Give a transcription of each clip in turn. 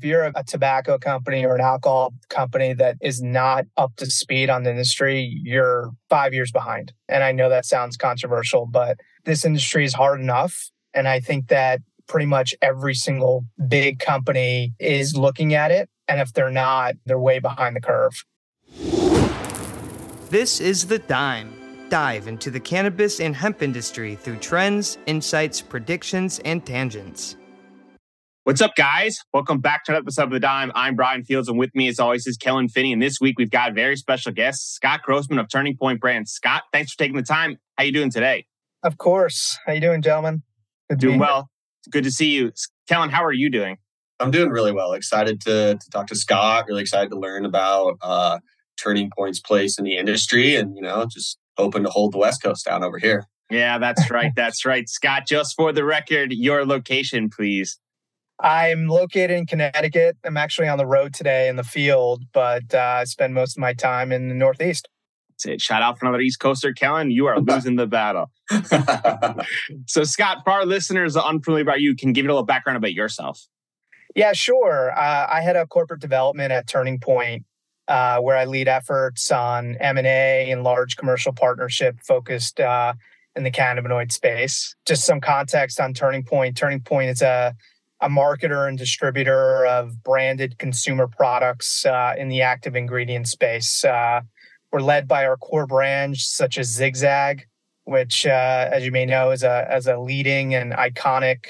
If you're a tobacco company or an alcohol company that is not up to speed on the industry, you're five years behind. And I know that sounds controversial, but this industry is hard enough. And I think that pretty much every single big company is looking at it. And if they're not, they're way behind the curve. This is The Dime. Dive into the cannabis and hemp industry through trends, insights, predictions, and tangents. What's up, guys? Welcome back to another episode of The Dime. I'm Bryan Fields, and with me, as always, is Kellen Finney. And this week, we've got a very special guest, Scott Grossman of Turning Point Brands. Scott, thanks for taking the time. How you doing today? Of course. How you doing, gentlemen? Good doing well. Good to see you. Kellen, how are you doing? I'm doing really well. Excited to, to talk to Scott. Really excited to learn about uh, Turning Point's place in the industry and, you know, just hoping to hold the West Coast down over here. Yeah, that's right. that's right. Scott, just for the record, your location, please. I'm located in Connecticut. I'm actually on the road today in the field, but uh, I spend most of my time in the Northeast. That's it. Shout out for another East Coaster, Kellen. You are losing the battle. so, Scott, for our listeners unfamiliar about you, can give you a little background about yourself. Yeah, sure. Uh, I head up corporate development at Turning Point, uh, where I lead efforts on M and A and large commercial partnership focused uh, in the cannabinoid space. Just some context on Turning Point. Turning Point is a a marketer and distributor of branded consumer products uh, in the active ingredient space. Uh, we're led by our core brands such as Zigzag, which, uh, as you may know, is a as a leading and iconic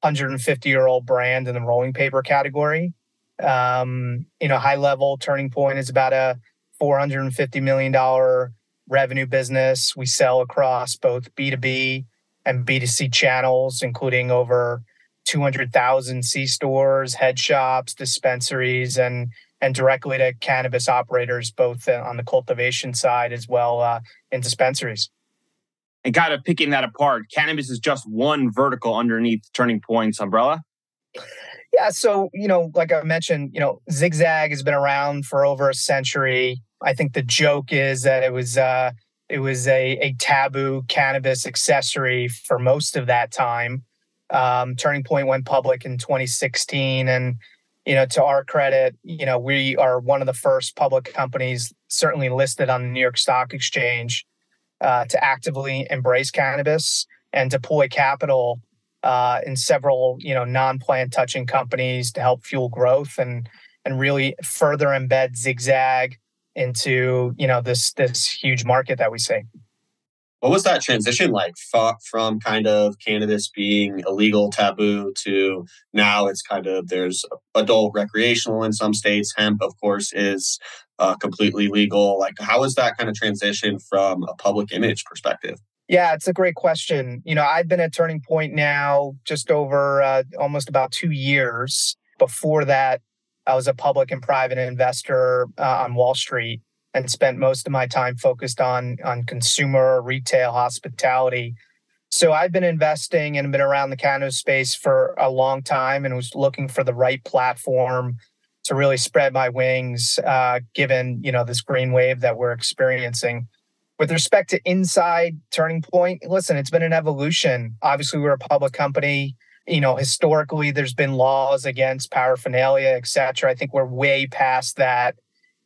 150 year old brand in the rolling paper category. Um, you know, high level Turning Point is about a 450 million dollar revenue business. We sell across both B2B and B2C channels, including over 200,000 C stores, head shops, dispensaries, and and directly to cannabis operators, both uh, on the cultivation side as well uh, in dispensaries. And kind of picking that apart, cannabis is just one vertical underneath Turning Point's umbrella. Yeah, so you know, like I mentioned, you know, Zigzag has been around for over a century. I think the joke is that it was uh, it was a, a taboo cannabis accessory for most of that time. Um, Turning Point went public in 2016, and you know, to our credit, you know, we are one of the first public companies, certainly listed on the New York Stock Exchange, uh, to actively embrace cannabis and deploy capital uh, in several, you know, non-plant touching companies to help fuel growth and and really further embed Zigzag into you know this this huge market that we see. What was that transition like from kind of cannabis being illegal, taboo to now it's kind of there's adult recreational in some states. Hemp, of course, is uh, completely legal. Like, how was that kind of transition from a public image perspective? Yeah, it's a great question. You know, I've been at Turning Point now just over uh, almost about two years. Before that, I was a public and private investor uh, on Wall Street and spent most of my time focused on on consumer retail hospitality. So i've been investing and been around the cannabis space for a long time and was looking for the right platform to really spread my wings uh, given you know this green wave that we're experiencing. With respect to inside turning point listen it's been an evolution. Obviously we're a public company. You know historically there's been laws against paraphernalia et cetera. I think we're way past that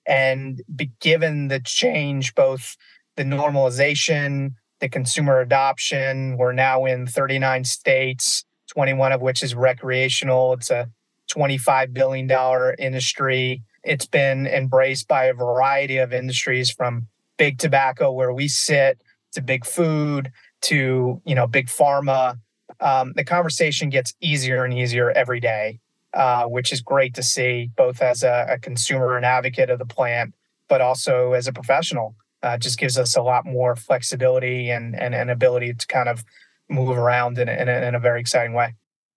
and given the change, both the normalization, the consumer adoption, we're now in 39 states, 21 of which is recreational. It's a $25 billion industry. It's been embraced by a variety of industries from big tobacco, where we sit, to big food, to you know big pharma. Um, the conversation gets easier and easier every day. Uh, which is great to see both as a, a, consumer and advocate of the plant, but also as a professional. Uh, just gives us a lot more flexibility and, and, and ability to kind of move around in, in, in a very exciting way.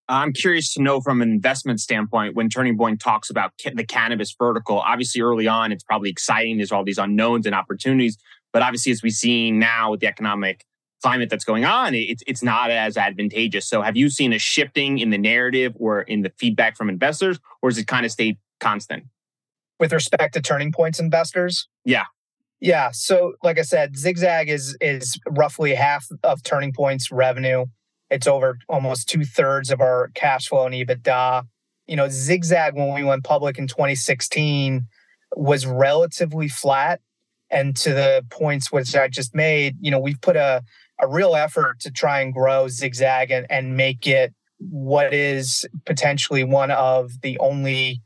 I'm curious to know from an investment standpoint when Turning Point talks about the cannabis vertical. Obviously, early on, it's probably exciting. There's all these unknowns and opportunities. But obviously, as we've seen now with the economic climate that's going on, it's it's not as advantageous. So, have you seen a shifting in the narrative or in the feedback from investors, or has it kind of stayed constant? With respect to Turning Points investors, yeah, yeah. So, like I said, Zigzag is is roughly half of Turning Point's revenue. It's over almost two thirds of our cash flow and EBITDA. you know, Zigzag when we went public in 2016 was relatively flat. And to the points which I just made, you know, we've put a, a real effort to try and grow Zigzag and, and make it what is potentially one of the only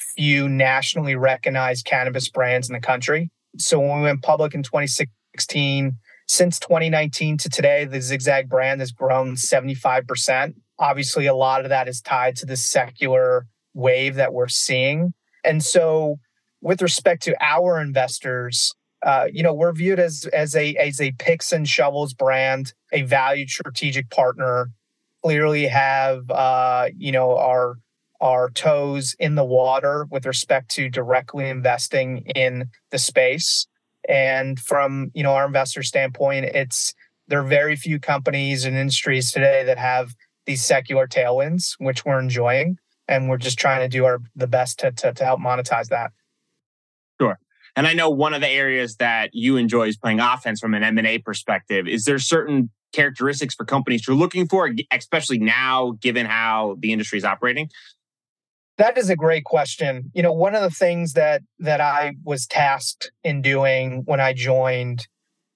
few nationally recognized cannabis brands in the country. So when we went public in 2016, since 2019 to today, the Zigzag brand has grown 75%. Obviously, a lot of that is tied to the secular wave that we're seeing. And so, with respect to our investors, uh, you know, we're viewed as as a as a picks and shovels brand, a valued strategic partner. Clearly, have uh, you know our our toes in the water with respect to directly investing in the space. And from you know our investor standpoint, it's there are very few companies and industries today that have these secular tailwinds, which we're enjoying, and we're just trying to do our the best to to, to help monetize that. And I know one of the areas that you enjoy is playing offense from an M&A perspective. Is there certain characteristics for companies you're looking for, especially now, given how the industry is operating? That is a great question. You know, one of the things that that I was tasked in doing when I joined,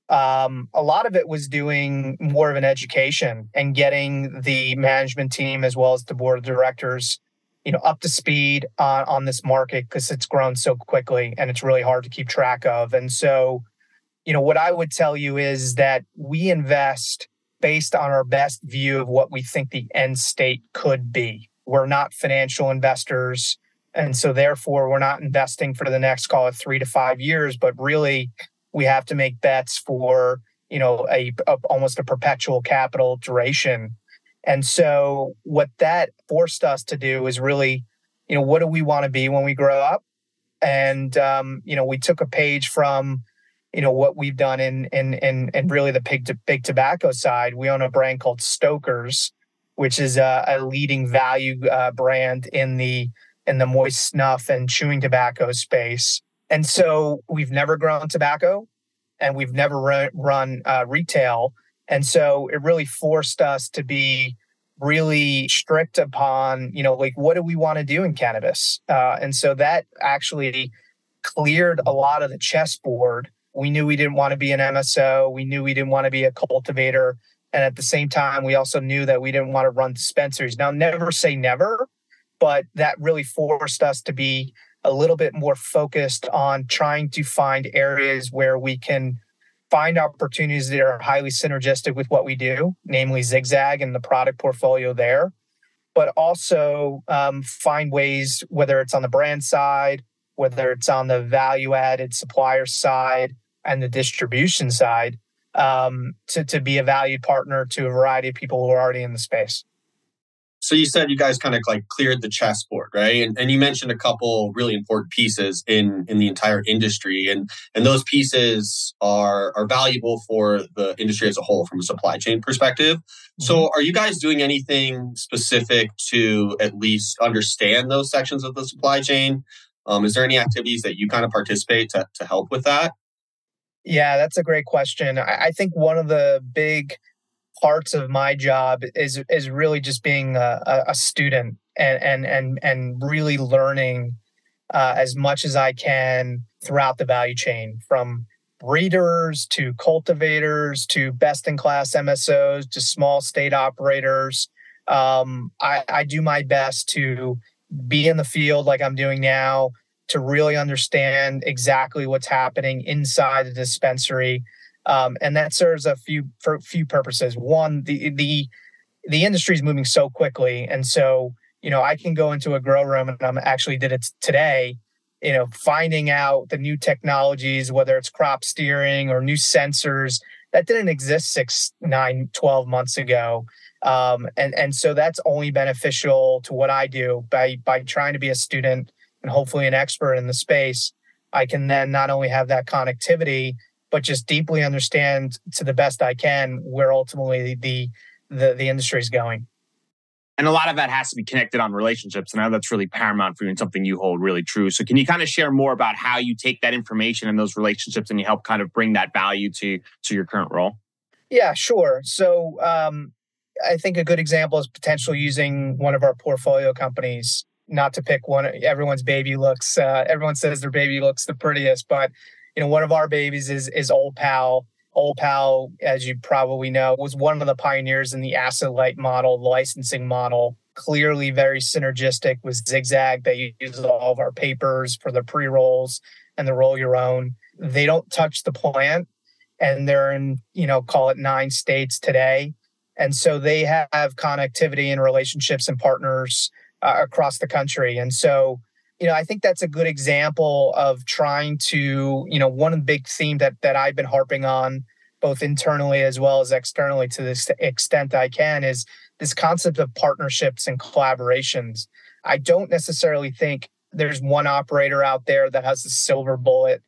um, a lot of it was doing more of an education and getting the management team as well as the board of directors, you know, up to speed on on this market because it's grown so quickly and it's really hard to keep track of. And so, you know, what I would tell you is that we invest based on our best view of what we think the end state could be we're not financial investors. And so, therefore, we're not investing for the next, call it three to five years, but really we have to make bets for, you know, a, a almost a perpetual capital duration. And so, what that forced us to do is really, you know, what do we want to be when we grow up? And, um, you know, we took a page from, you know what we've done in in in, in really the big big tobacco side. We own a brand called Stoker's, which is a, a leading value uh, brand in the in the moist snuff and chewing tobacco space. And so we've never grown tobacco, and we've never run, run uh, retail. And so it really forced us to be really strict upon, you know, like what do we want to do in cannabis? Uh, and so that actually cleared a lot of the chessboard. We knew we didn't want to be an MSO. We knew we didn't want to be a cultivator. And at the same time, we also knew that we didn't want to run dispensaries. Now, never say never, but that really forced us to be a little bit more focused on trying to find areas where we can find opportunities that are highly synergistic with what we do, namely Zigzag and the product portfolio there, but also um, find ways, whether it's on the brand side, whether it's on the value added supplier side and the distribution side, um, to, to be a valued partner to a variety of people who are already in the space. So you said you guys kind of like cleared the chessboard, right? And, and you mentioned a couple really important pieces in in the entire industry, and and those pieces are are valuable for the industry as a whole from a supply chain perspective. Mm-hmm. So are you guys doing anything specific to at least understand those sections of the supply chain? Um, is there any activities that you kind of participate to to help with that? Yeah, that's a great question. I, I think one of the big parts of my job is is really just being a, a student and and and and really learning uh, as much as I can throughout the value chain from breeders to cultivators to best in class MSOs to small state operators. Um, I, I do my best to be in the field like I'm doing now, to really understand exactly what's happening inside the dispensary. Um, and that serves a few for few purposes. One, the the the industry is moving so quickly, and so you know I can go into a grow room, and I'm actually did it today. You know, finding out the new technologies, whether it's crop steering or new sensors that didn't exist six, nine, 12 months ago. Um, and and so that's only beneficial to what I do by by trying to be a student and hopefully an expert in the space, I can then not only have that connectivity, but just deeply understand to the best I can where ultimately the the, the industry is going. And a lot of that has to be connected on relationships. And I know that's really paramount for you and something you hold really true. So can you kind of share more about how you take that information and those relationships and you help kind of bring that value to to your current role? Yeah, sure. So um, I think a good example is potentially using one of our portfolio companies not to pick one. Everyone's baby looks. Uh, everyone says their baby looks the prettiest, but you know, one of our babies is is Old Pal. Old Pal, as you probably know, was one of the pioneers in the asset light model, the licensing model. Clearly, very synergistic with Zigzag. They use all of our papers for the pre rolls and the roll your own. They don't touch the plant, and they're in you know call it nine states today, and so they have connectivity and relationships and partners uh, across the country. And so you know, I think that's a good example of trying to, you know, one of the big theme that that I've been harping on both internally as well as externally to this extent I can is this concept of partnerships and collaborations. I don't necessarily think there's one operator out there that has a silver bullet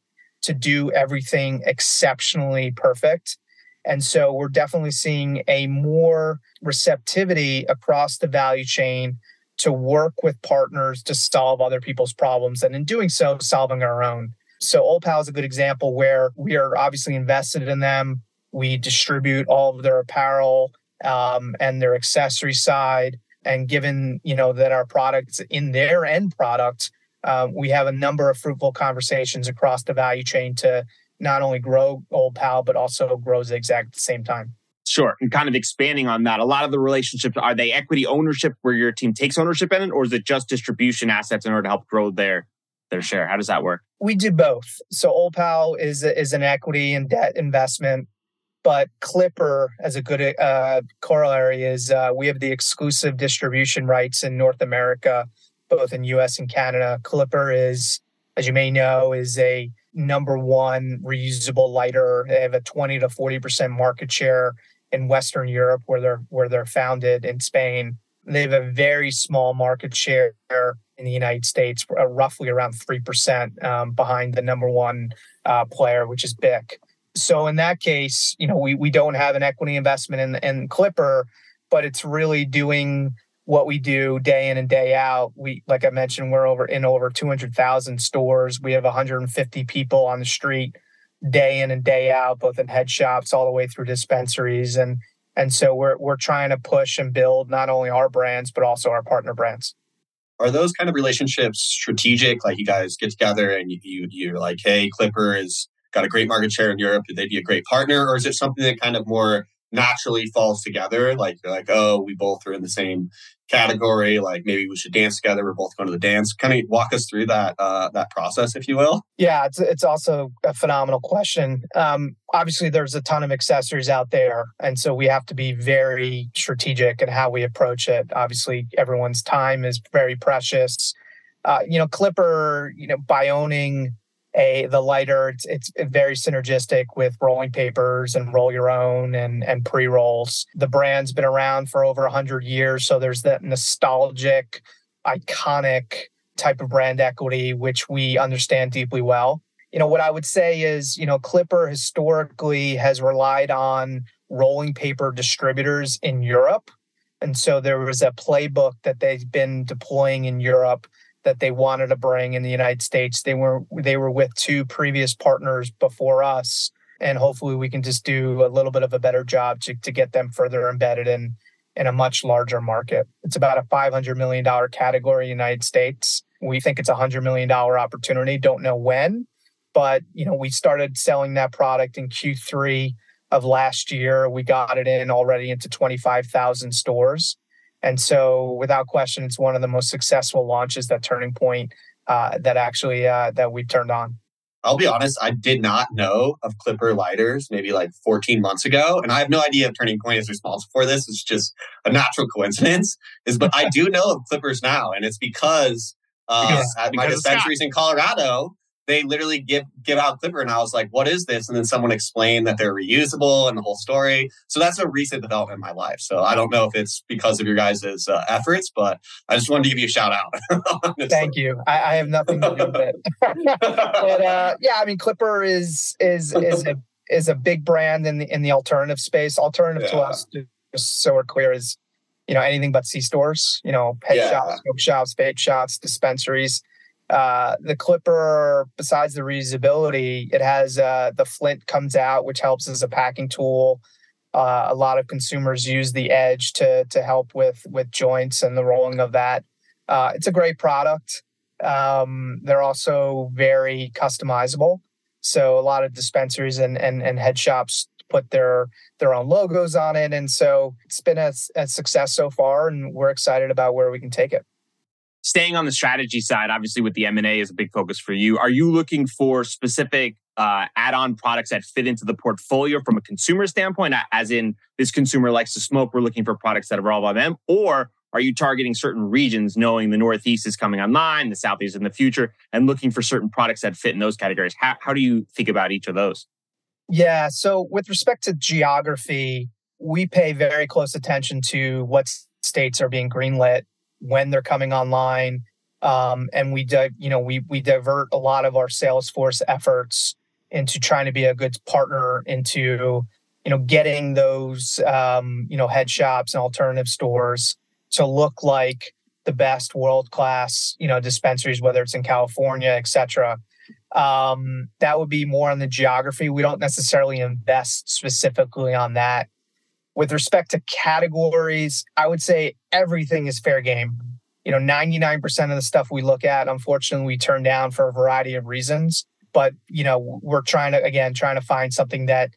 to do everything exceptionally perfect. And so we're definitely seeing a more receptivity across the value chain to work with partners to solve other people's problems. And in doing so, solving our own. So Old Pal is a good example where we are obviously invested in them. We distribute all of their apparel um, and their accessory side. And given you know that our products in their end product, uh, we have a number of fruitful conversations across the value chain to not only grow Old Pal but also grow Zigzag at the same time. Sure. And kind of expanding on that, a lot of the relationships are they equity ownership where your team takes ownership in it, or is it just distribution assets in order to help grow their their share? How does that work? We do both. So Old Pal is is an equity and debt investment, but Clipper, as a good uh, corollary, is uh, we have the exclusive distribution rights in North America, both in U.S. and Canada. Clipper is, as you may know, is a number one reusable lighter. They have a 20 to 40 percent market share in Western Europe where they're where they're founded in Spain. They have a very small market share in the United States, uh, roughly around three percent um, behind the number one uh, player, which is Bic. So in that case, you know, we we don't have an equity investment in in Clipper, but it's really doing what we do day in and day out. We, like I mentioned, we're over in over 200,000 stores. We have 150 people on the street day in and day out, both in head shops all the way through dispensaries. And and so we're we're trying to push and build not only our brands but also our partner brands. Are those kind of relationships strategic? Like you guys get together and you, you you're like, hey, Clipper has got a great market share in Europe. Could they be a great partner, or is it something that kind of more naturally falls together? Like you're like, oh, we both are in the same category like maybe we should dance together we're both going to the dance. Kind of walk us through that uh, that process if you will. Yeah it's, it's also a phenomenal question. Um, obviously there's a ton of accessories out there and so we have to be very strategic in how we approach it. Obviously everyone's time is very precious. Uh, you know clipper you know by owning a the lighter it's, it's very synergistic with rolling papers and roll your own and and pre-rolls. The brand's been around for over 100 years so there's that nostalgic iconic type of brand equity which we understand deeply well. You know what i would say is you know clipper historically has relied on rolling paper distributors in europe and so there was a playbook that they've been deploying in europe that they wanted to bring in the United States. They were they were with two previous partners before us, and hopefully we can just do a little bit of a better job to, to get them further embedded in in a much larger market. It's about a 500 million dollar category in the United States. We think it's a 100 million dollar opportunity. Don't know when, but you know we started selling that product in Q3 of last year. We got it in already into 25,000 stores and so, without question, it's one of the most successful launches that Turning Point uh, that actually uh, that we've turned on. I'll be honest, I did not know of Clipper lighters maybe like 14 months ago. And I have no idea if Turning Point is responsible for this. It's just a natural coincidence. Is but I do know of Clippers now, and it's because, uh, because at my dispensaries in Colorado, they literally give give out Clipper, and I was like, "What is this?" And then someone explained that they're reusable and the whole story. So that's a recent development in my life. So I don't know if it's because of your guys' uh, efforts, but I just wanted to give you a shout out. Thank you. I, I, have nothing to do with it. but uh, yeah, I mean, Clipper is is is a is a big brand in the in the alternative space. Alternative yeah. to us, just so we're clear, is you know anything but C stores. You know, head yeah. shops, smoke shops, vape shops, dispensaries uh, the clipper, besides the reusability, it has uh, the flint comes out, which helps as a packing tool. Uh, a lot of consumers use the edge to to help with with joints and the rolling of that. Uh, it's a great product. Um, they're also very customizable. So a lot of dispensaries and, and, and head shops put their their own logos on it. And so it's been a, a success so far, and we're excited about where we can take it staying on the strategy side, obviously with the M&A is a big focus for you. Are you looking for specific uh, add-on products that fit into the portfolio from a consumer standpoint, as in this consumer likes to smoke, we're looking for products that are all about them? Or are you targeting certain regions, knowing the Northeast is coming online, the Southeast in the future, and looking for certain products that fit in those categories? How, how do you think about each of those? Yeah. So, with respect to geography, we pay very close attention to what states are being greenlit when they're coming online. Um, and we, di- you know, we we divert a lot of our sales force efforts into trying to be a good partner into, you know, getting those, um, you know, head shops and alternative stores to look like the best world class, you know, dispensaries, whether it's in California, et cetera. Um, that would be more on the geography. We don't necessarily invest specifically on that with respect to categories, I would say everything is fair game. You know, 99% of the stuff we look at, unfortunately, we turn down for a variety of reasons. But, you know, we're trying to, again, trying to find something that,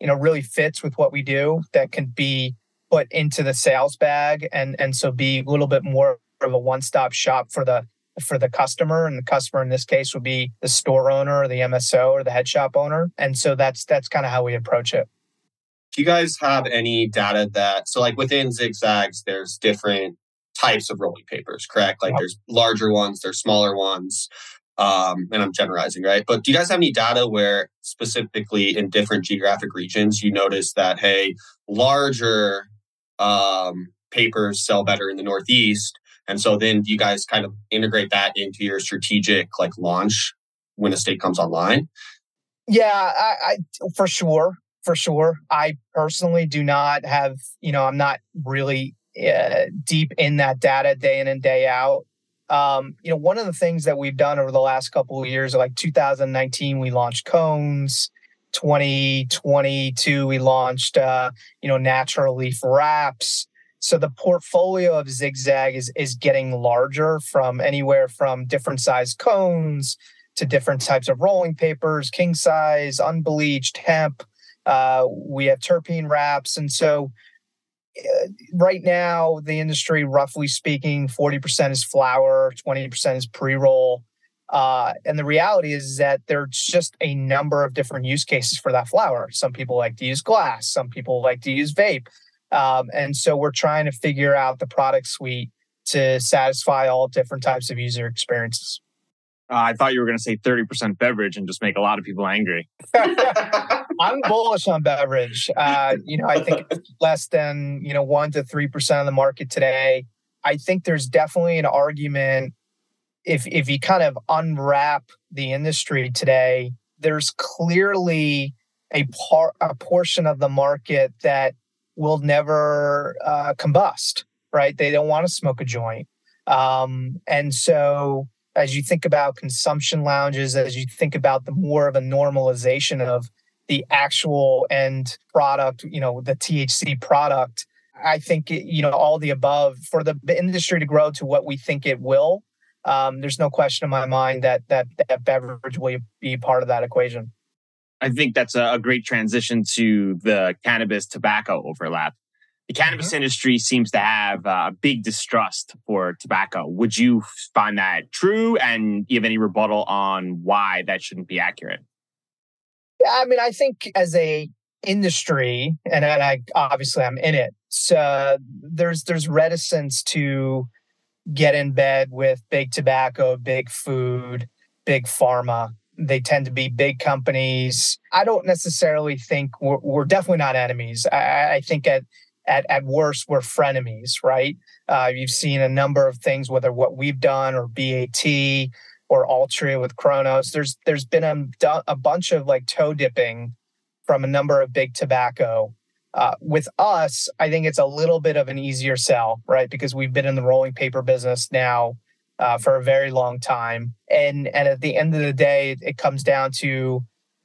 you know, really fits with what we do that can be put into the sales bag and and so be a little bit more of a one-stop shop for the for the customer and the customer in this case would be the store owner or the MSO or the head shop owner and so that's that's kind of how we approach it do you guys have any data that so like within zigzags there's different types of rolling papers correct? Like there's larger ones there's smaller ones um, and i'm generalizing right? But do you guys have any data where specifically in different geographic regions you notice that hey larger um, papers sell better in the northeast and so then you guys kind of integrate that into your strategic like launch when a state comes online? Yeah I, I for sure for sure. I personally do not have, you know, I'm not really uh, deep in that data day in and day out. Um, you know, one of the things that we've done over the last couple of years, like 2019, we launched cones. 2022, we launched, uh, you know, natural leaf wraps. So the portfolio of Zigzag is is getting larger from anywhere from different size cones to different types of rolling papers, king size, unbleached hemp, uh, we have terpene wraps. And so uh, right now, the industry, roughly speaking, 40% is flower, 20% is pre roll. Uh, and the reality is that there's just a number of different use cases for that flower. Some people like to use glass, some people like to use vape. Um, and so we're trying to figure out the product suite to satisfy all different types of user experiences. Uh, I thought you were going to say 30% beverage and just make a lot of people angry. I'm bullish on beverage. Uh, you know, I think it's less than, you know, 1 to 3% of the market today. I think there's definitely an argument if if you kind of unwrap the industry today, there's clearly a part a portion of the market that will never uh, combust, right? They don't want to smoke a joint. Um, and so as you think about consumption lounges, as you think about the more of a normalization of the actual end product, you know, the THC product, I think, you know, all the above for the industry to grow to what we think it will. Um, there's no question in my mind that, that that beverage will be part of that equation. I think that's a great transition to the cannabis tobacco overlap the cannabis mm-hmm. industry seems to have a big distrust for tobacco. Would you find that true? And you have any rebuttal on why that shouldn't be accurate? Yeah, I mean, I think as a industry, and, and I obviously I'm in it, so there's there's reticence to get in bed with big tobacco, big food, big pharma. They tend to be big companies. I don't necessarily think we're, we're definitely not enemies. I, I think at at, at worst, we're frenemies, right? Uh, you've seen a number of things, whether what we've done or BAT or Altria with Cronos. There's there's been a, a bunch of like toe dipping from a number of big tobacco. Uh, with us, I think it's a little bit of an easier sell, right? Because we've been in the rolling paper business now uh, for a very long time, and and at the end of the day, it comes down to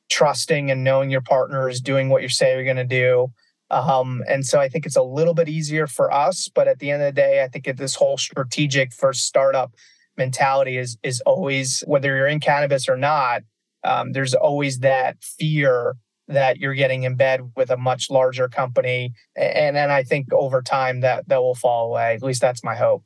trusting and knowing your partners, doing what you say you're going to do, Um, and so I think it's a little bit easier for us. But at the end of the day, I think this whole strategic first startup mentality is is always whether you're in cannabis or not. Um, there's always that fear that you're getting in bed with a much larger company, and then I think over time that that will fall away. At least that's my hope.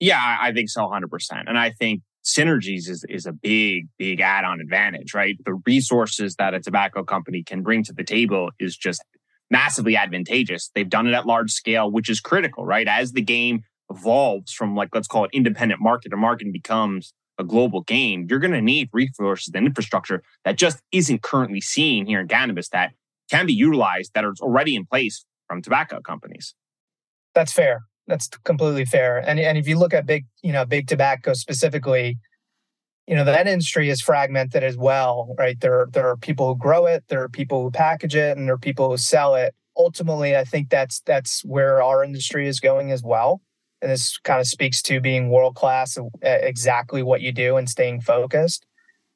Yeah, I think so, hundred percent. And I think synergies is, is a big, big add on advantage, right? The resources that a tobacco company can bring to the table is just massively advantageous. They've done it at large scale, which is critical, right? As the game evolves from like, let's call it independent market to market and becomes a global game, you're going to need resources and infrastructure that just isn't currently seen here in cannabis that can be utilized that are already in place from tobacco companies. That's fair. That's completely fair. And and if you look at big, you know, big tobacco specifically, you know, that industry is fragmented as well, right? There there are people who grow it, there are people who package it, and there are people who sell it. Ultimately, I think that's that's where our industry is going as well. And this kind of speaks to being world class exactly what you do and staying focused.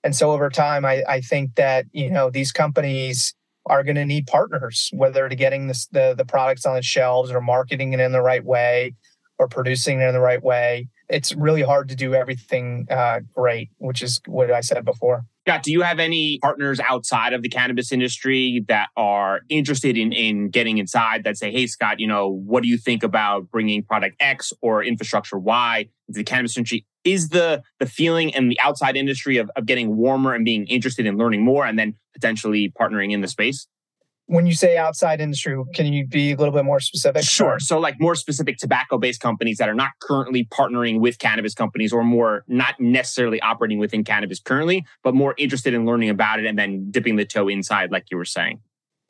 And so over time, I, I think that, you know, these companies are going to need partners, whether to getting the the products on the shelves or marketing it in the right way or producing it in the right way. It's really hard to do everything uh, great, which is what I said before. Scott, do you have any partners outside of the cannabis industry that are interested in, in getting inside that say, hey, Scott, you know, what do you think about bringing product X or infrastructure Y into the cannabis industry? Is the the feeling in the outside industry of, of getting warmer and being interested in learning more and then potentially partnering in the space? When you say outside industry, can you be a little bit more specific? Sure. So, like more specific tobacco based companies that are not currently partnering with cannabis companies or more not necessarily operating within cannabis currently, but more interested in learning about it and then dipping the toe inside, like you were saying.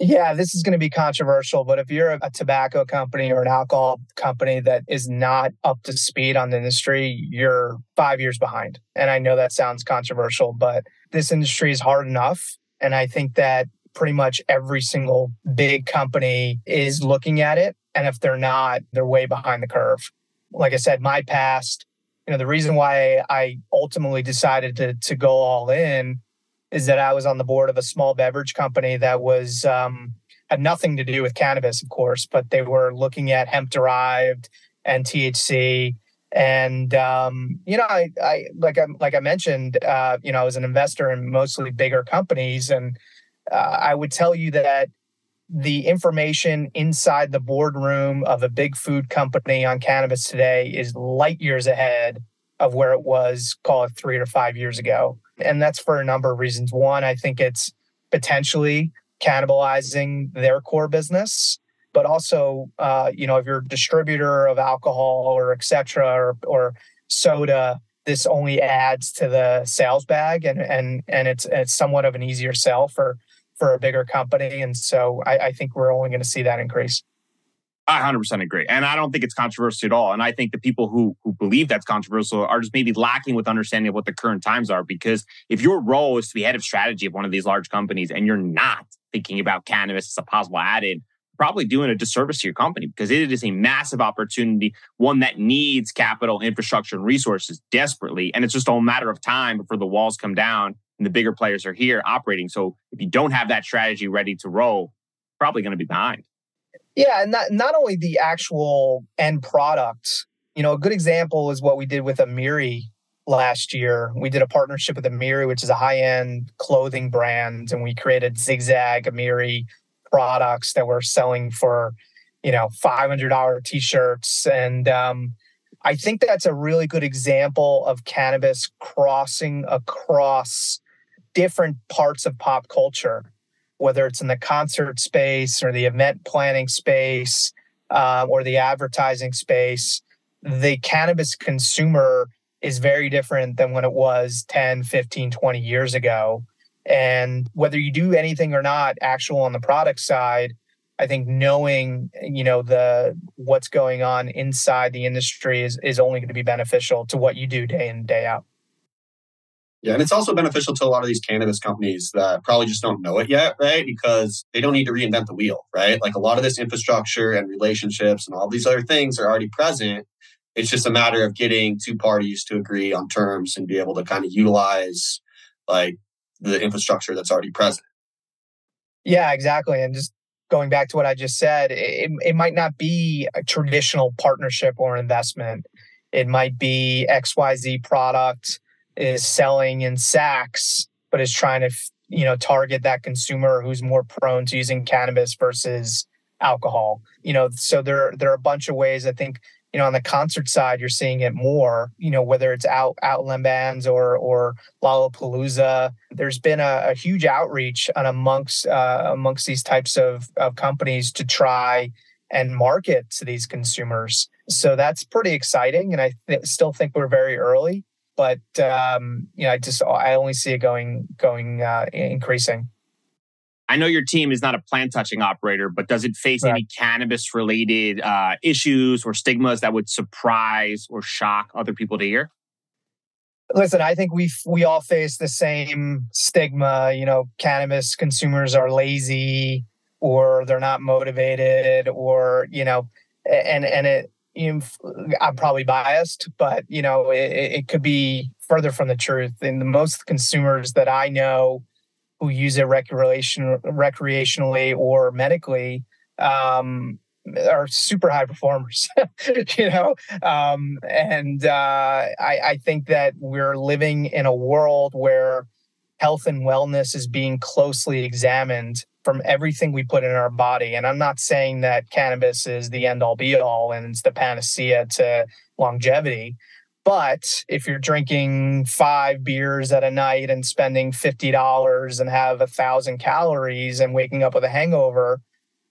Yeah, this is going to be controversial, but if you're a tobacco company or an alcohol company that is not up to speed on the industry, you're five years behind. And I know that sounds controversial, but this industry is hard enough. And I think that pretty much every single big company is looking at it. And if they're not, they're way behind the curve. Like I said, my past, you know, the reason why I ultimately decided to, to go all in is that I was on the board of a small beverage company that was, um, had nothing to do with cannabis, of course, but they were looking at hemp derived and THC. And um, you know, I, I like I like I mentioned, uh, you know, I was an investor in mostly bigger companies, and uh, I would tell you that the information inside the boardroom of a big food company on cannabis today is light years ahead of where it was, call it three or five years ago. And that's for a number of reasons. One, I think it's potentially cannibalizing their core business, but also, uh, you know, if you're a distributor of alcohol or et cetera, or, or soda, this only adds to the sales bag and, and, and it's, it's somewhat of an easier sell for for a bigger company. And so I, I think we're only going to see that increase. I 100% agree. And I don't think it's controversial at all. And I think the people who, who believe that's controversial are just maybe lacking with understanding of what the current times are. Because if your role is to be head of strategy of one of these large companies and you're not thinking about cannabis as a possible add-in, probably doing a disservice to your company because it is a massive opportunity, one that needs capital, infrastructure, and resources desperately. And it's just a matter of time before the walls come down and the bigger players are here operating. So if you don't have that strategy ready to roll, probably going to be behind. Yeah, and not not only the actual end product. You know, a good example is what we did with Amiri last year. We did a partnership with Amiri, which is a high end clothing brand, and we created Zigzag Amiri products that we're selling for, you know, five hundred dollar t shirts and um, I think that's a really good example of cannabis crossing across different parts of pop culture, whether it's in the concert space or the event planning space uh, or the advertising space. The cannabis consumer is very different than when it was 10, 15, 20 years ago. And whether you do anything or not actual on the product side, I think knowing, you know, the what's going on inside the industry is, is only going to be beneficial to what you do day in, day out. Yeah, and it's also beneficial to a lot of these cannabis companies that probably just don't know it yet, right? Because they don't need to reinvent the wheel, right? Like a lot of this infrastructure and relationships and all these other things are already present. It's just a matter of getting two parties to agree on terms and be able to kind of utilize like the infrastructure that's already present. Yeah, exactly. And just going back to what I just said, it, it might not be a traditional partnership or investment. It might be XYZ product is selling in sacks, but is trying to, you know, target that consumer who's more prone to using cannabis versus alcohol. You know, so there there are a bunch of ways I think you know on the concert side you're seeing it more you know whether it's out outland bands or or lollapalooza. There's been a, a huge outreach on amongst uh, amongst these types of, of companies to try and market to these consumers. So that's pretty exciting and i th- still think we're very early but um, you know i just i only see it going going uh, increasing I know your team is not a plant touching operator, but does it face right. any cannabis related uh, issues or stigmas that would surprise or shock other people to hear? Listen, I think we we all face the same stigma. You know, cannabis consumers are lazy, or they're not motivated, or you know, and and it. Know, I'm probably biased, but you know, it, it could be further from the truth. And the most consumers that I know who use it recreation, recreationally or medically um, are super high performers, you know. Um, and uh, I, I think that we're living in a world where health and wellness is being closely examined from everything we put in our body. And I'm not saying that cannabis is the end all be all and it's the panacea to longevity. But if you're drinking five beers at a night and spending $50 and have a thousand calories and waking up with a hangover,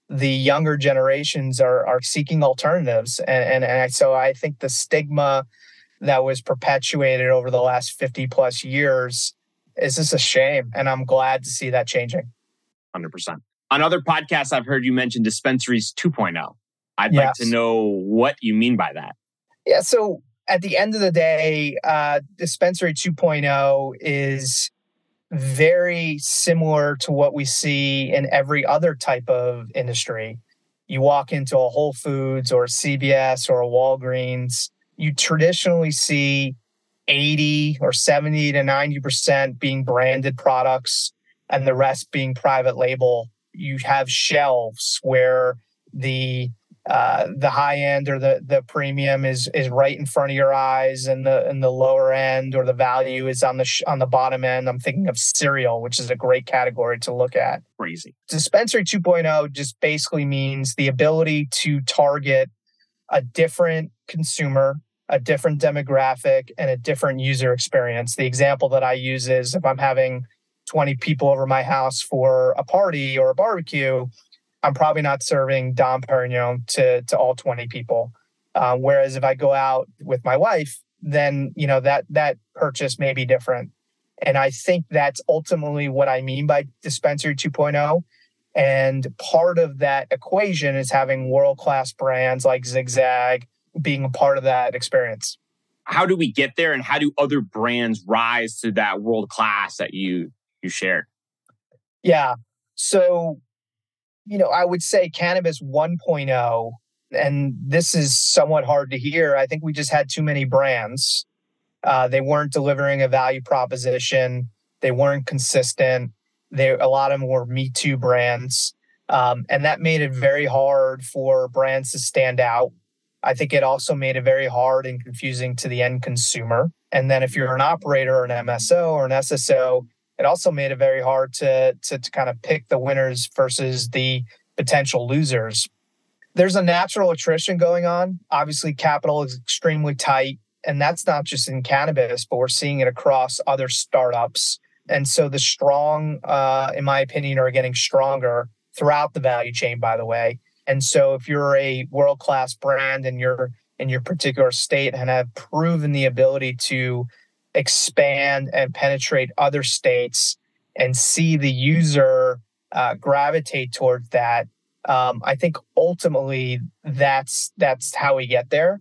the younger generations are, are seeking alternatives. And, and, and so I think the stigma that was perpetuated over the last 50 plus years is just a shame. And I'm glad to see that changing. 100%. On other podcasts, I've heard you mention dispensaries 2.0. I'd yes. like to know what you mean by that. Yeah. So at the end of the day, uh, Dispensary 2.0 is very similar to what we see in every other type of industry. You walk into a Whole Foods or a CVS or a Walgreens, you traditionally see 80 or 70 to 90% being branded products and the rest being private label. You have shelves where the uh, the high end or the the premium is is right in front of your eyes, and the and the lower end or the value is on the sh- on the bottom end. I'm thinking of cereal, which is a great category to look at. Crazy. Dispensary 2.0 just basically means the ability to target a different consumer, a different demographic, and a different user experience. The example that I use is if I'm having 20 people over my house for a party or a barbecue I'm probably not serving Dom Perignon to to all 20 people. Uh, whereas if I go out with my wife, then you know that that purchase may be different. And I think that's ultimately what I mean by dispensary 2.0. And part of that equation is having world class brands like Zigzag being a part of that experience. How do we get there, and how do other brands rise to that world class that you you shared? Yeah. So you know, I would say cannabis 1.0, and this is somewhat hard to hear. I think we just had too many brands. Uh, they weren't delivering a value proposition. They weren't consistent. They a lot of them were Me Too brands, um, and that made it very hard for brands to stand out. I think it also made it very hard and confusing to the end consumer. And then if you're an operator or an MSO or an SSO, it also made it very hard to, to, to kind of pick the winners versus the potential losers. There's a natural attrition going on. Obviously, capital is extremely tight. And that's not just in cannabis, but we're seeing it across other startups. And so the strong, uh, in my opinion, are getting stronger throughout the value chain, by the way. And so if you're a world class brand and you're in your particular state and have proven the ability to expand and penetrate other states and see the user uh, gravitate towards that um, i think ultimately that's that's how we get there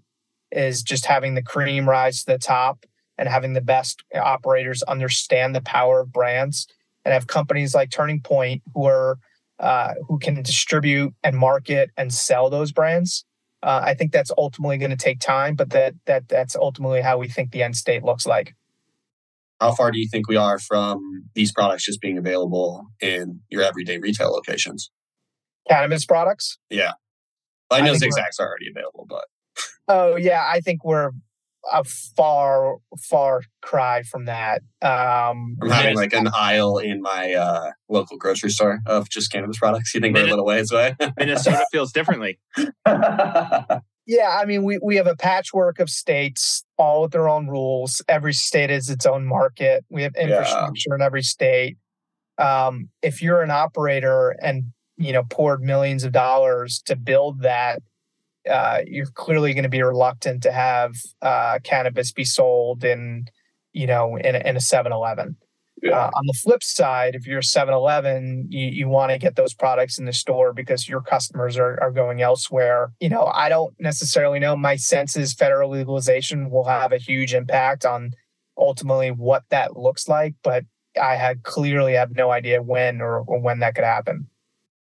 is just having the cream rise to the top and having the best operators understand the power of brands and have companies like turning point who are uh, who can distribute and market and sell those brands. Uh, i think that's ultimately going to take time but that that that's ultimately how we think the end state looks like how far do you think we are from these products just being available in your everyday retail locations? Cannabis products? Yeah. I know I think Zigzag's already available, but Oh yeah, I think we're a far far cry from that. Um, I'm having like an aisle in my uh, local grocery store of just cannabis products. You think we're a little ways away? Minnesota feels differently. yeah, I mean we we have a patchwork of states, all with their own rules. Every state has its own market. We have Yeah. infrastructure in every state. Um, if you're an operator and you know poured millions of dollars to build that, uh, you're clearly going to be reluctant to have uh, cannabis be sold in you know in a, in a 7-Eleven. Yeah. Uh, on the flip side, if you're 7 Eleven, you, you want to get those products in the store because your customers are, are going elsewhere. You know, I don't necessarily know. My sense is federal legalization will have a huge impact on ultimately what that looks like, but I had clearly have no idea when or, or when that could happen.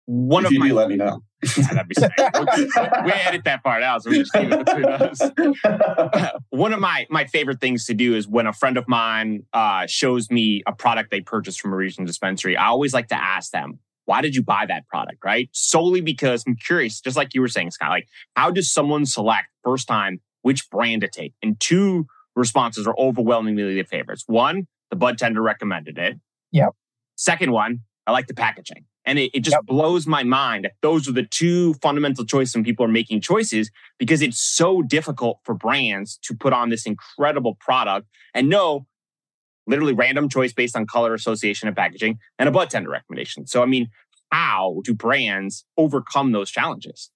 One if of you my do, let me know. that'd be sick. we edit that part out, so we just keep it between us. One of my my favorite things to do is when a friend of mine uh, shows me a product they purchased from a regional dispensary. I always like to ask them, "Why did you buy that product?" Right? Solely because I'm curious. Just like you were saying, Scott. Like, how does someone select first time which brand to take? And two responses are overwhelmingly the favorites. One, the bud tender recommended it. Yep. Second one, I like the packaging. And it, it just Yep. blows my mind that those are the two fundamental choices when people are making choices because it's so difficult for brands to put on this incredible product and know literally random choice based on color association and packaging and a bud tender recommendation. So, I mean, how do brands overcome those challenges?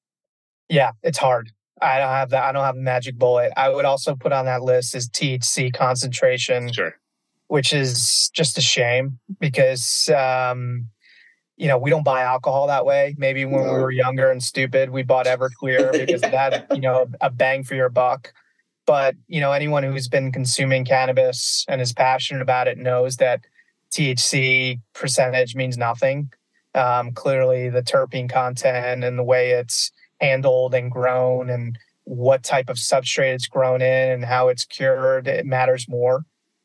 Yeah, it's hard. I don't have that. I don't have a magic bullet. I would also put on that list is THC concentration. Sure. which is just a shame because um, you know we don't buy alcohol that way. Maybe when we were younger and stupid, we bought Everclear because it had you know a bang for your buck. But you know anyone who's been consuming cannabis and is passionate about it knows that THC percentage means nothing. Um, clearly, the terpene content and the way it's handled and grown and what type of substrate it's grown in and how it's cured it matters more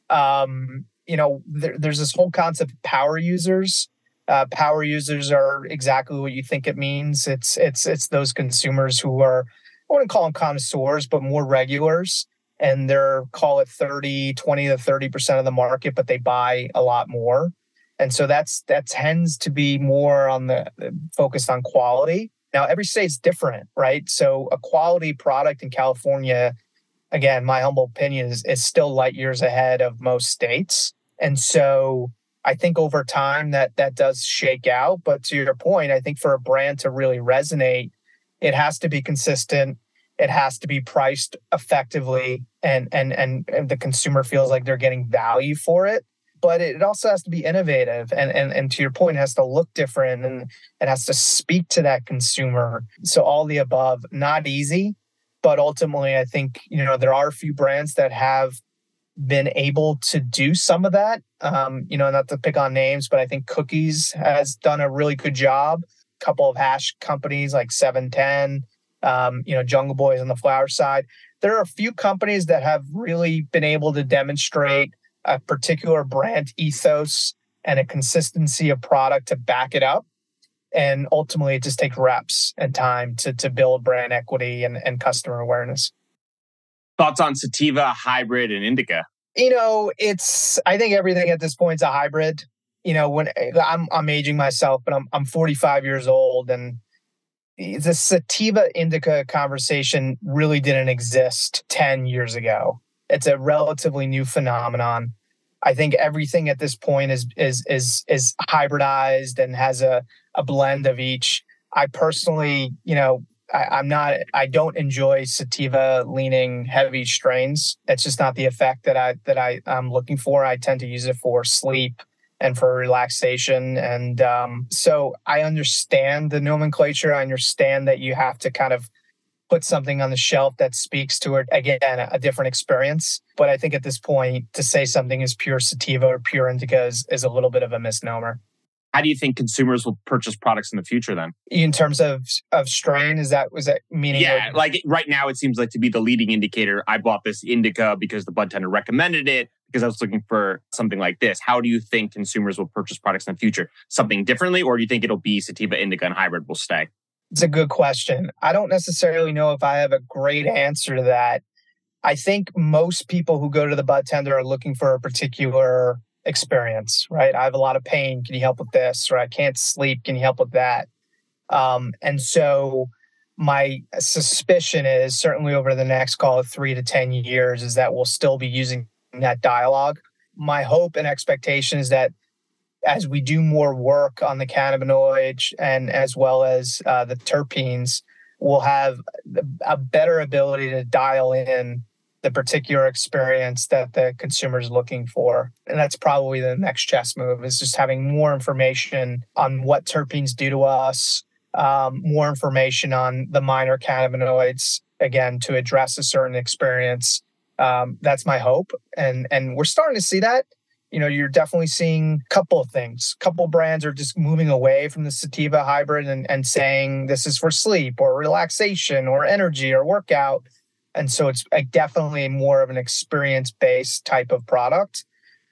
um, you know, there, there's this whole concept of power users. Uh, power users are exactly what you think it means. It's it's it's those consumers who are I wouldn't call them connoisseurs, but more regulars, and they're call it 30, 20 to 30 percent of the market, but they buy a lot more. And so that's that tends to be more on the focused on quality. Now every state's different, right? So a quality product in California again, my humble opinion is, is still light years ahead of most states. And so I think over time that that does shake out. But to your point, I think for a brand to really resonate, it has to be consistent. It has to be priced effectively and and and, and the consumer feels like they're getting value for it. But it also has to be innovative and, and and to your point, it has to look different and it has to speak to that consumer. So all the above, not easy, but ultimately i think you know there are a few brands that have been able to do some of that um, you know not to pick on names but i think cookies has done a really good job. A couple of hash companies like 710 um, you know jungle boys on the flower side. There are a few companies that have really been able to demonstrate a particular brand ethos and a consistency of product to back it up. And ultimately it just takes reps and time to to build brand equity and, and customer awareness Thoughts on sativa, hybrid, and indica? you know it's i think everything at this point is a hybrid. You know when i'm i'm aging myself but i'm i'm 45 years old and the sativa indica conversation really didn't exist 10 years ago. It's a relatively new phenomenon. I think everything at this point is is is is hybridized and has a a blend of each. I personally you know I, I'm not. I don't enjoy sativa leaning heavy strains. It's just not the effect that I that I am looking for. I tend to use it for sleep and for relaxation, and um, so I understand the nomenclature. I understand that you have to kind of put something on the shelf that speaks to it again a, a different experience. But I think at this point, to say something is pure sativa or pure indica is, is a little bit of a misnomer. How do you think consumers will purchase products in the future then? In terms of of strain, is that was that meaning? Yeah, like right now it seems like to be the leading indicator. I bought this indica because the bud tender recommended it because I was looking for something like this. How do you think consumers will purchase products in the future? Something differently, or do you think it'll be sativa, indica, and hybrid will stay? It's a good question. I don't necessarily know if I have a great answer to that. I think most people who go to the bud tender are looking for a particular experience, right? I have a lot of pain. Can you help with this? Or I can't sleep. Can you help with that? Um, and so my suspicion is certainly over the next call it three to 10 years is that we'll still be using that dialogue. My hope and expectation is that as we do more work on the cannabinoids and as well as uh, the terpenes, we'll have a better ability to dial in the particular experience that the consumer is looking for. And that's probably the next chess move is just having more information on what terpenes do to us, um, more information on the minor cannabinoids, again, to address a certain experience. Um, that's my hope. And, and we're starting to see that. You know, you're definitely seeing a couple of things. A couple brands are just moving away from the sativa hybrid and, and saying this is for sleep or relaxation or energy or workout. And so it's like definitely more of an experience based type of product.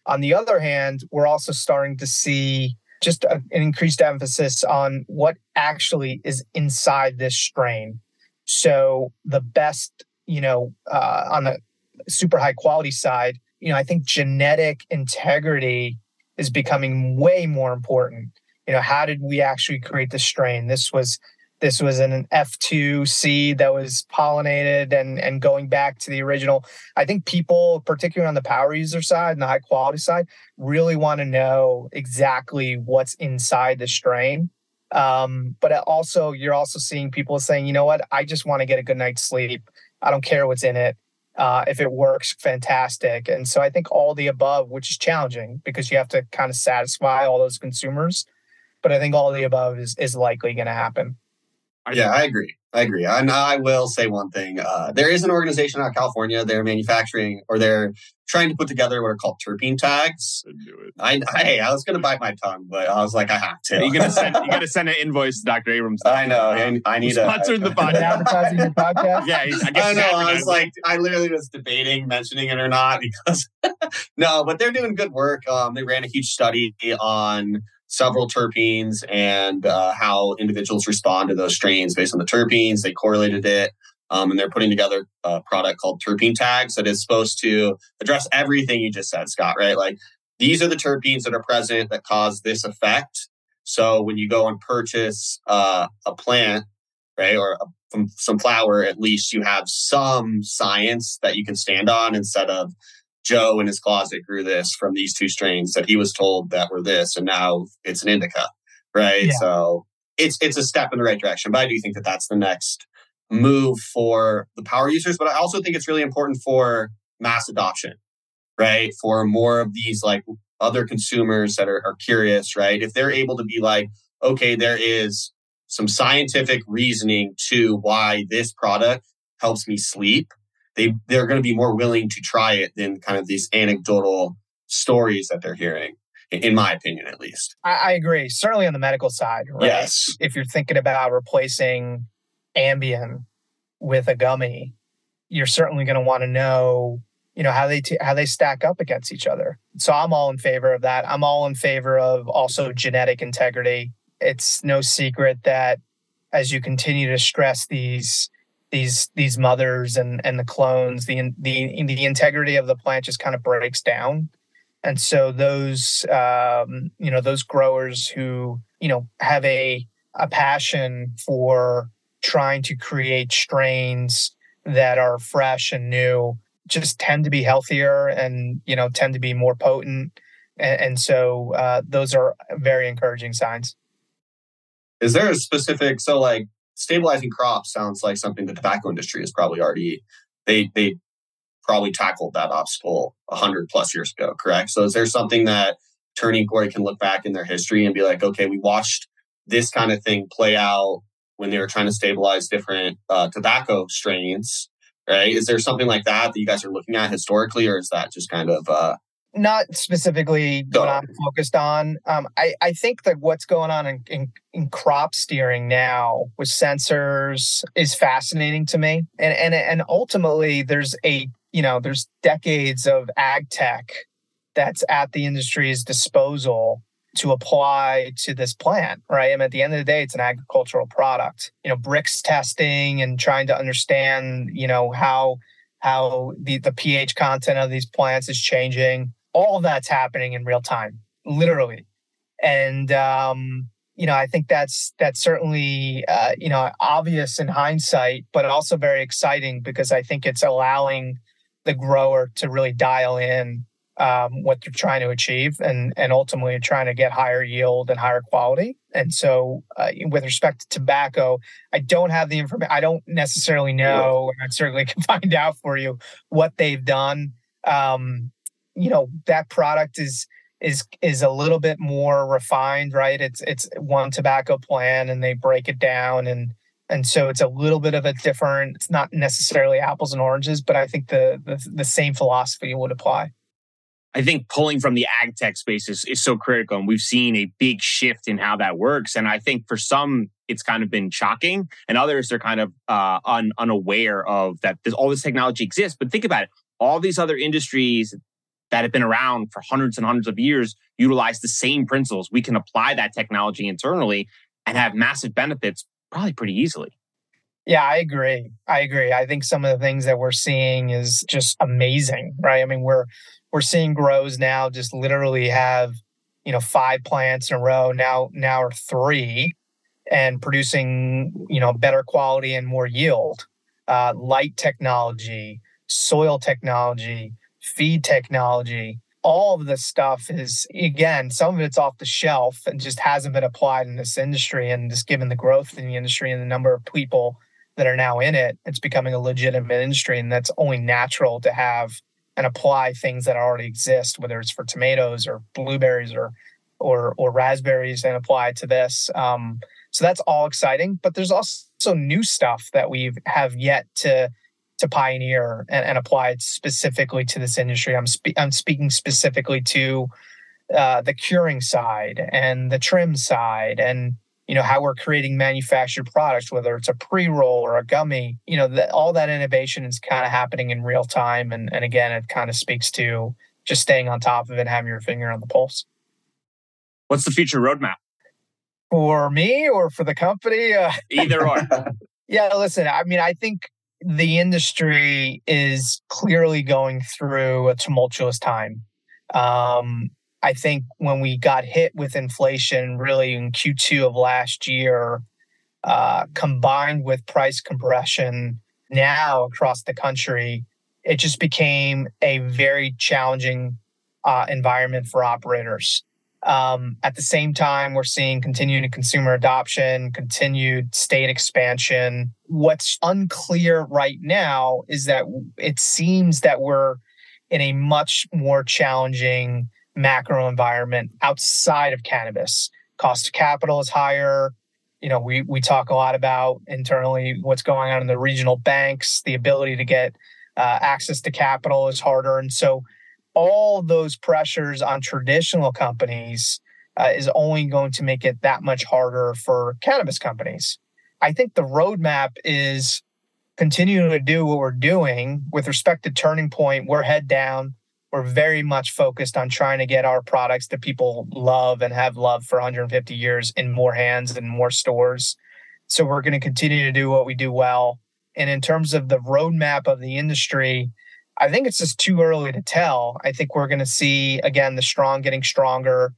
On the other hand, we're also starting to see just a, an increased emphasis on what actually is inside this strain. So the best, you know, uh, on the super high quality side, you know, I think genetic integrity is becoming way more important. You know, how did we actually create the strain? This was this was an F2 seed that was pollinated and, and going back to the original. I think people, particularly on the power user side and the high quality side, really want to know exactly what's inside the strain. Um, but also, you're also seeing people saying, you know what, I just want to get a good night's sleep. I don't care what's in it. Uh, if it works, fantastic. And so I think all the above, which is challenging because you have to kind of satisfy all those consumers. But I think all the above is, is likely going to happen. Yeah, I agree. I agree. And I will say one thing. Uh, there is an organization out of California. They're manufacturing or they're trying to put together what are called terpene tags. I, I, I was going to bite my tongue, but I was like, I have to. You got to send, you got to send an invoice to Dr. Abrams. I know. I, I need to sponsor the podcast. Advertising your podcast. Yeah, I, guess I know. I was like, I literally was debating mentioning it or not because no, but they're doing good work. Um, they ran a huge study on several terpenes and uh, how individuals respond to those strains based on the terpenes. They correlated it. Um, and they're putting together a product called terpene tags that is supposed to address everything you just said, Scott, right? Like these are the terpenes that are present that cause this effect. So when you go and purchase uh, a plant, right, or a, from some flower, at least you have some science that you can stand on instead of Joe in his closet grew this from these two strains that he was told that were this, and now it's an indica, right? Yeah. So it's it's a step in the right direction. But I do think that that's the next move for the power users. But I also think it's really important for mass adoption, right? For more of these like other consumers that are, are curious, right? If they're able to be like, okay, there is some scientific reasoning to why this product helps me sleep they they're going to be more willing to try it than kind of these anecdotal stories that they're hearing in my opinion at least. I, I agree. Certainly on the medical side right? Yes. If you're thinking about replacing ambien with a gummy you're certainly going to want to know you know how they t- how they stack up against each other. So i'm all in favor of that. I'm all in favor of also genetic integrity. It's no secret that as you continue to stress these these these mothers and and the clones the the the integrity of the plant just kind of breaks down. And so those um, you know those growers who you know have a a passion for trying to create strains that are fresh and new just tend to be healthier and you know tend to be more potent. And, and so uh, those are very encouraging signs. Is there a specific so like stabilizing crops sounds like something the tobacco industry has probably already they they probably tackled that obstacle 100 plus years ago correct? So is there something that turning point can look back in their history and be like okay we watched this kind of thing play out when they were trying to stabilize different uh, tobacco strains right? Is there something like that that you guys are looking at historically or is that just kind of uh, not specifically what I'm focused on. Um, I, I think that what's going on in, in, in, crop steering now with sensors is fascinating to me. And, and, and ultimately there's a, you know, there's decades of ag tech that's at the industry's disposal to apply to this plant, right? I mean, at the end of the day, it's an agricultural product. You know, Brix testing and trying to understand, you know, how how the, the pH content of these plants is changing. All that's happening in real time, literally. And um, you know, I think that's that's certainly uh, you know obvious in hindsight, but also very exciting because I think it's allowing the grower to really dial in um, what they're trying to achieve and and ultimately trying to get higher yield and higher quality. And so, uh, with respect to tobacco, I don't have the information. I don't necessarily know, and I certainly can find out for you what they've done. Um, you know, that product is is is a little bit more refined, right? It's it's one tobacco plan, and they break it down and and so it's a little bit of a different it's not necessarily apples and oranges but i think the, the, the same philosophy would apply I think pulling from the ag tech space is, is so critical. And we've seen a big shift in how that works. And I think for some, it's kind of been shocking, and others are kind of uh, un, unaware of that this, all this technology exists. But think about it all these other industries that have been around for hundreds and hundreds of years utilize the same principles. We can apply that technology internally and have massive benefits probably pretty easily. Yeah, I agree. I agree. I think some of the things that we're seeing is just amazing, right? I mean, we're we're seeing grows now just literally have you know five plants in a row now now are three and producing you know better quality and more yield uh, light technology soil technology feed technology all of this stuff is again some of it's off the shelf and just hasn't been applied in this industry and just given the growth in the industry and the number of people that are now in it it's becoming a legitimate industry and that's only natural to have and apply things that already exist, whether it's for tomatoes or blueberries or or or raspberries, and apply to this. Um, so that's all exciting. But there's also new stuff that we have yet to to pioneer and, and apply it specifically to this industry. I'm spe- I'm speaking specifically to uh, the curing side and the trim side and you know how we're creating manufactured products whether it's a pre-roll or a gummy you know that all that innovation is kind of happening in real time. And, and again it kind of speaks to just staying on top of it having your finger on the pulse. What's the future roadmap? For me or for the company? Uh, either or. Yeah listen i mean i think the industry is clearly going through a tumultuous time um, I think when we got hit with inflation, really in Q2 of last year, uh, combined with price compression now across the country, it just became a very challenging uh, environment for operators. Um, at the same time, we're seeing continued consumer adoption, continued state expansion. What's unclear right now is that it seems that we're in a much more challenging macro environment outside of cannabis. Cost of capital is higher. You know, we we talk a lot about internally what's going on in the regional banks. The ability to get uh, access to capital is harder, and so all those pressures on traditional companies uh, is only going to make it that much harder for cannabis companies. I think the roadmap is continuing to do what we're doing with respect to Turning Point. We're head down we're very much focused on trying to get our products that people love and have loved for 150 years in more hands and more stores. So we're going to continue to do what we do well. And in terms of the roadmap of the industry, I think it's just too early to tell. I think we're going to see, again, the strong getting stronger,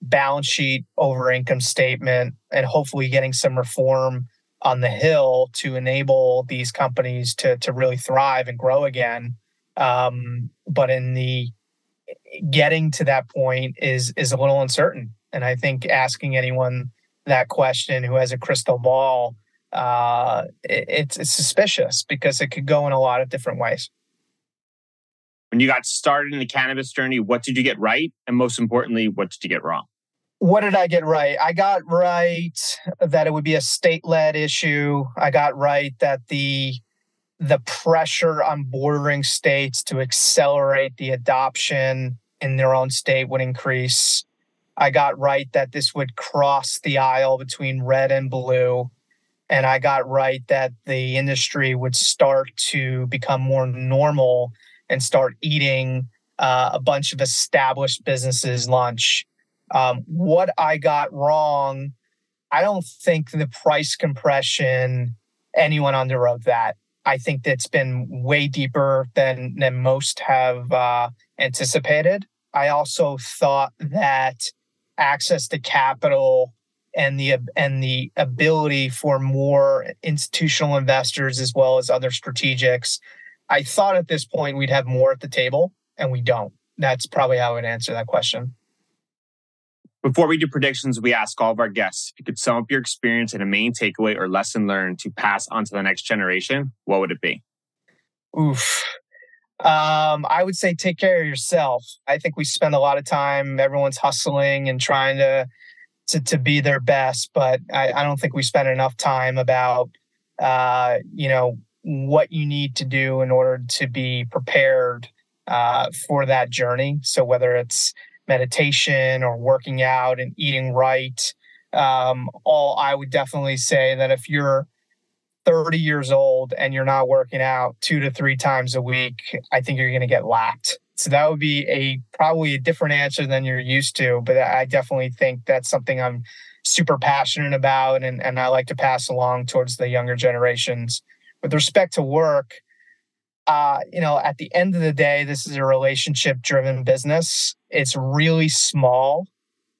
balance sheet over income statement, and hopefully getting some reform on the Hill to enable these companies to, to really thrive and grow again. Um, but in the getting to that point is is a little uncertain. And I think asking anyone that question who has a crystal ball, uh, it, it's, it's suspicious because it could go in a lot of different ways. When you got started in the cannabis journey, what did you get right? And most importantly, what did you get wrong? What did I get right? I got right that it would be a state led issue. I got right that the the pressure on bordering states to accelerate the adoption in their own state would increase. I got right that this would cross the aisle between red and blue. And I got right that the industry would start to become more normal and start eating uh, a bunch of established businesses lunch. Um, what I got wrong, I don't think the price compression anyone underwrote that. I think that's been way deeper than than most have uh, anticipated. I also thought that access to capital and the and the ability for more institutional investors as well as other strategics. I thought at this point we'd have more at the table, and we don't. That's probably how I would answer that question. Before we do predictions, we ask all of our guests if you could sum up your experience and a main takeaway or lesson learned to pass on to the next generation, what would it be? Oof. Um, I would say take care of yourself. I think we spend a lot of time, everyone's hustling and trying to to, to be their best, but I, I don't think we spend enough time about uh, you know, what you need to do in order to be prepared uh, for that journey. So whether it's meditation or working out and eating right. Um, all I would definitely say that if you're 30 years old and you're not working out two to three times a week, I think you're going to get lapped. So that would be a probably a different answer than you're used to. But I definitely think that's something I'm super passionate about and, and I like to pass along towards the younger generations. With respect to work, uh, you know, at the end of the day, this is a relationship driven business. It's really small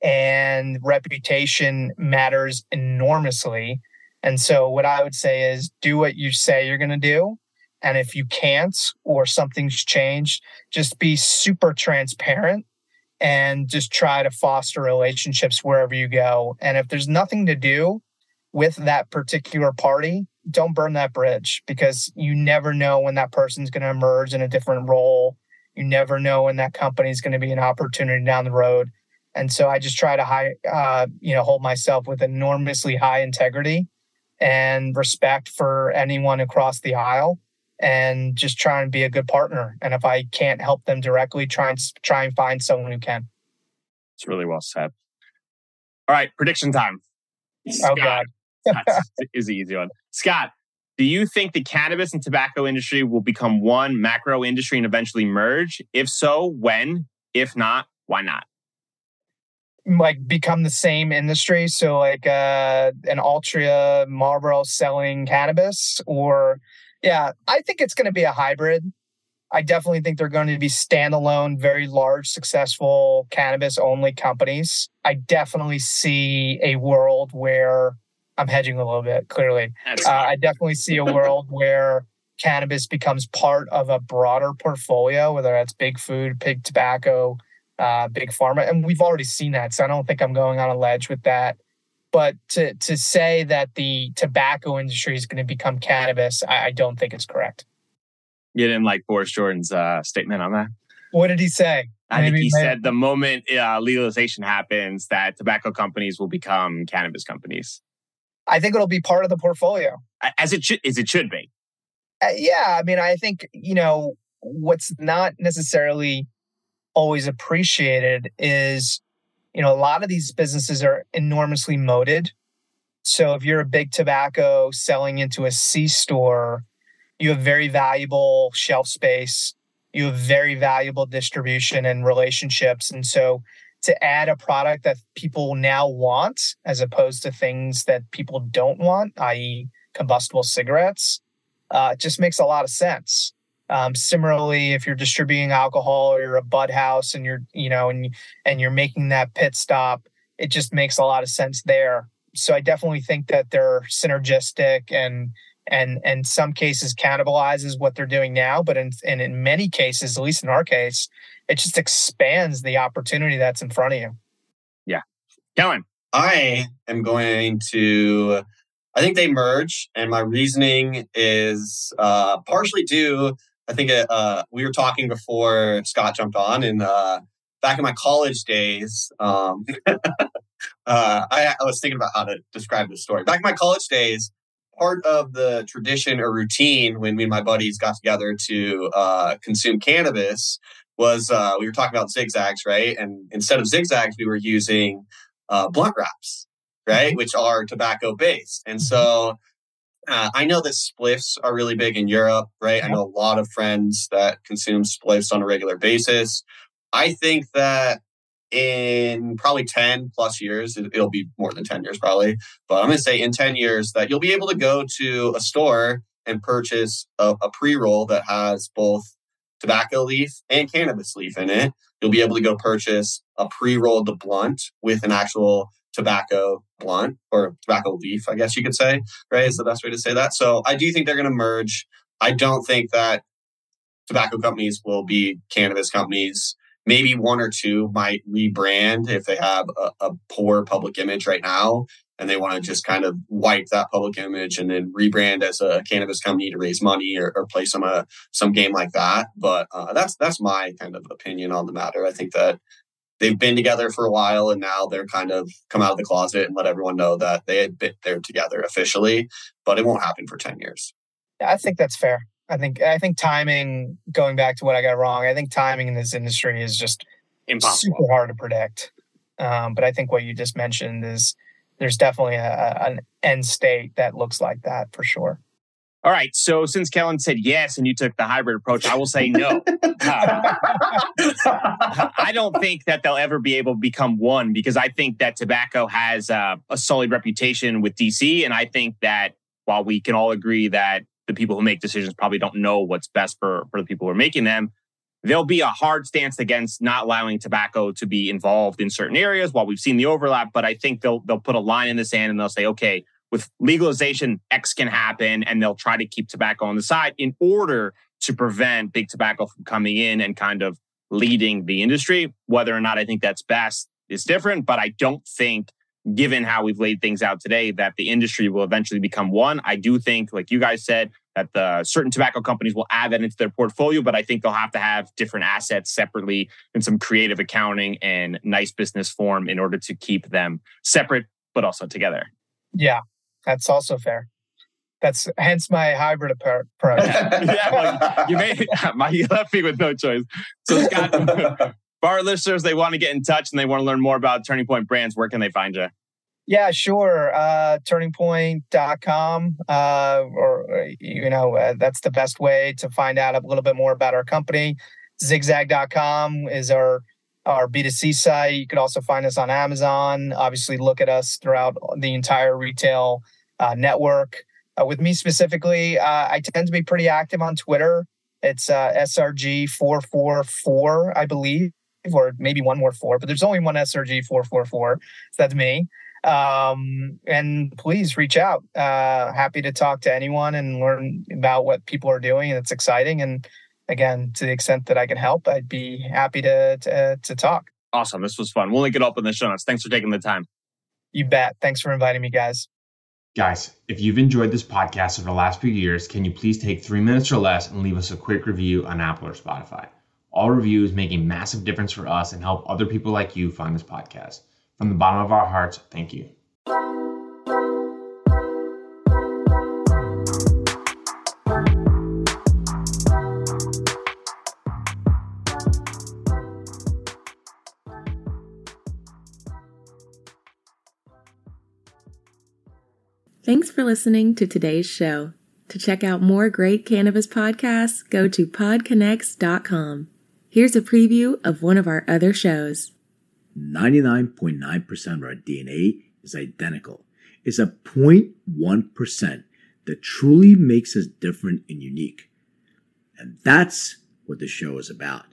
and reputation matters enormously. And so, what I would say is do what you say you're going to do. And if you can't or something's changed, just be super transparent and just try to foster relationships wherever you go. And if there's nothing to do with that particular party, don't burn that bridge because you never know when that person's going to emerge in a different role. You never know when that company is going to be an opportunity down the road. And so I just try to high, uh, you know, hold myself with enormously high integrity and respect for anyone across the aisle and just try and be a good partner. And if I can't help them directly, try and try and find someone who can. It's really well said. All right, prediction time. Oh God. Is the easy one. Scott, do you think the cannabis and tobacco industry will become one macro industry and eventually merge? If so, when? If not, why not? Like become the same industry. So like uh an Altria Marlboro selling cannabis or yeah, I think it's gonna be a hybrid. I definitely think they're going to be standalone, very large, successful cannabis only companies. I definitely see a world where I'm hedging a little bit, clearly. Uh, I definitely see a world where cannabis becomes part of a broader portfolio, whether that's big food, big tobacco, uh, big pharma. And we've already seen that. So I don't think I'm going on a ledge with that. But to, to say that the tobacco industry is going to become cannabis, I, I don't think it's correct. You didn't like Boris Jordan's uh, statement on that? What did he say? I maybe, think he maybe. said the moment uh, legalization happens, that tobacco companies will become cannabis companies. I think it'll be part of the portfolio. As it should, as it should be. Uh, yeah, I mean, I think you know what's not necessarily always appreciated is you know a lot of these businesses are enormously moated. So if you're a big tobacco selling into a C store, you have very valuable shelf space. You have very valuable distribution and relationships, and so to add a product that people now want as opposed to things that people don't want, i.e., combustible cigarettes, uh, just makes a lot of sense. Um, similarly, if you're distributing alcohol or you're a bud house and you're, you know, and and you're making that pit stop, it just makes a lot of sense there. So I definitely think that they're synergistic and and in some cases cannibalizes what they're doing now, but in and in many cases, at least in our case, it just expands the opportunity that's in front of you. Yeah. Kellan. I am going to I think they merge, and my reasoning is uh, partially due. I think uh, we were talking before Scott jumped on, and uh, back in my college days, um, uh, I, I, was thinking about how to describe this story. Back in my college days, part of the tradition or routine when me and my buddies got together to uh, consume cannabis was uh, we were talking about zigzags, right? And instead of zigzags, we were using uh, blunt wraps, right, mm-hmm. which are tobacco based. And so Uh, I know that spliffs are really big in Europe, right? I know a lot of friends that consume spliffs on a regular basis. I think that in probably 10 plus years, it'll be more than 10 years probably, but I'm going to say in 10 years that you'll be able to go to a store and purchase a, a pre roll that has both tobacco leaf and cannabis leaf in it. You'll be able to go purchase a pre rolled blunt with an actual tobacco blunt or tobacco leaf, I guess you could say, right? Is the best way to say that. So I do think they're going to merge. I don't think that tobacco companies will be cannabis companies. Maybe one or two might rebrand if they have a, a poor public image right now and they want to just kind of wipe that public image and then rebrand as a cannabis company to raise money or, or play some uh, some game like that. But uh, that's that's my kind of opinion on the matter. I think that they've been together for a while and now they're kind of come out of the closet and let everyone know that they had been there together officially. But it won't happen for ten years. I think that's fair. I think I think timing. Going back to what I got wrong, I think timing in this industry is just impossible, super hard to predict. Um, but I think what you just mentioned is there's definitely a, an end state that looks like that for sure. All right. So since Kellan said yes and you took the hybrid approach, I will say no. Uh, I don't think that they'll ever be able to become one because I think that tobacco has uh, a solid reputation with DC. And I think that while we can all agree that the people who make decisions probably don't know what's best for, for the people who are making them, there'll be a hard stance against not allowing tobacco to be involved in certain areas while we've seen the overlap but i think they'll they'll put a line in the sand and they'll say okay with legalization x can happen and they'll try to keep tobacco on the side in order to prevent big tobacco from coming in and kind of leading the industry. Whether or not i think that's best is different but i don't think given how we've laid things out today that the industry will eventually become one i do think like you guys said that the certain tobacco companies will add that into their portfolio, but I think they'll have to have different assets separately and some creative accounting and nice business form in order to keep them separate, but also together. Yeah, that's also fair. That's hence my hybrid approach. yeah, well, you made my you left me with no choice. So Scott, for our listeners, they want to get in touch and they want to learn more about Turning Point Brands. Where can they find you? Yeah, sure. Uh, turningpoint.com, uh, or, you know, uh, that's the best way to find out a little bit more about our company. Zigzag.com is our, our B2C site. You could also find us on Amazon. Obviously, look at us throughout the entire retail uh, network. Uh, with me specifically, uh, I tend to be pretty active on Twitter. It's uh, SRG444, I believe, or maybe one more four, but there's only one SRG444. So that's me um, and please reach out. Uh, happy to talk to anyone and learn about what people are doing. It's exciting. And again, to the extent that I can help, I'd be happy to, to, to talk. Awesome. This was fun. We'll link it up in the show notes. Thanks for taking the time. You bet. Thanks for inviting me, guys. Guys, if you've enjoyed this podcast over the last few years, can you please take three minutes or less and leave us a quick review on Apple or Spotify? All reviews make a massive difference for us and help other people like you find this podcast. From the bottom of our hearts, thank you. Thanks for listening to today's show. To check out more great cannabis podcasts, go to podconnects.com. Here's a preview of one of our other shows. 99.9% of our DNA is identical. It's a 0.1% that truly makes us different and unique. And that's what the show is about.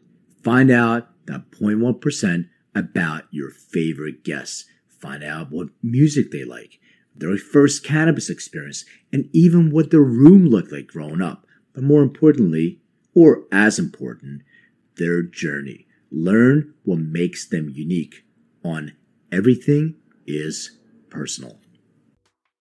Find out that 0.1% about your favorite guests. Find out what music they like, their first cannabis experience, and even what their room looked like growing up. But more importantly, or as important, their journey. Learn what makes them unique on Everything is Personal.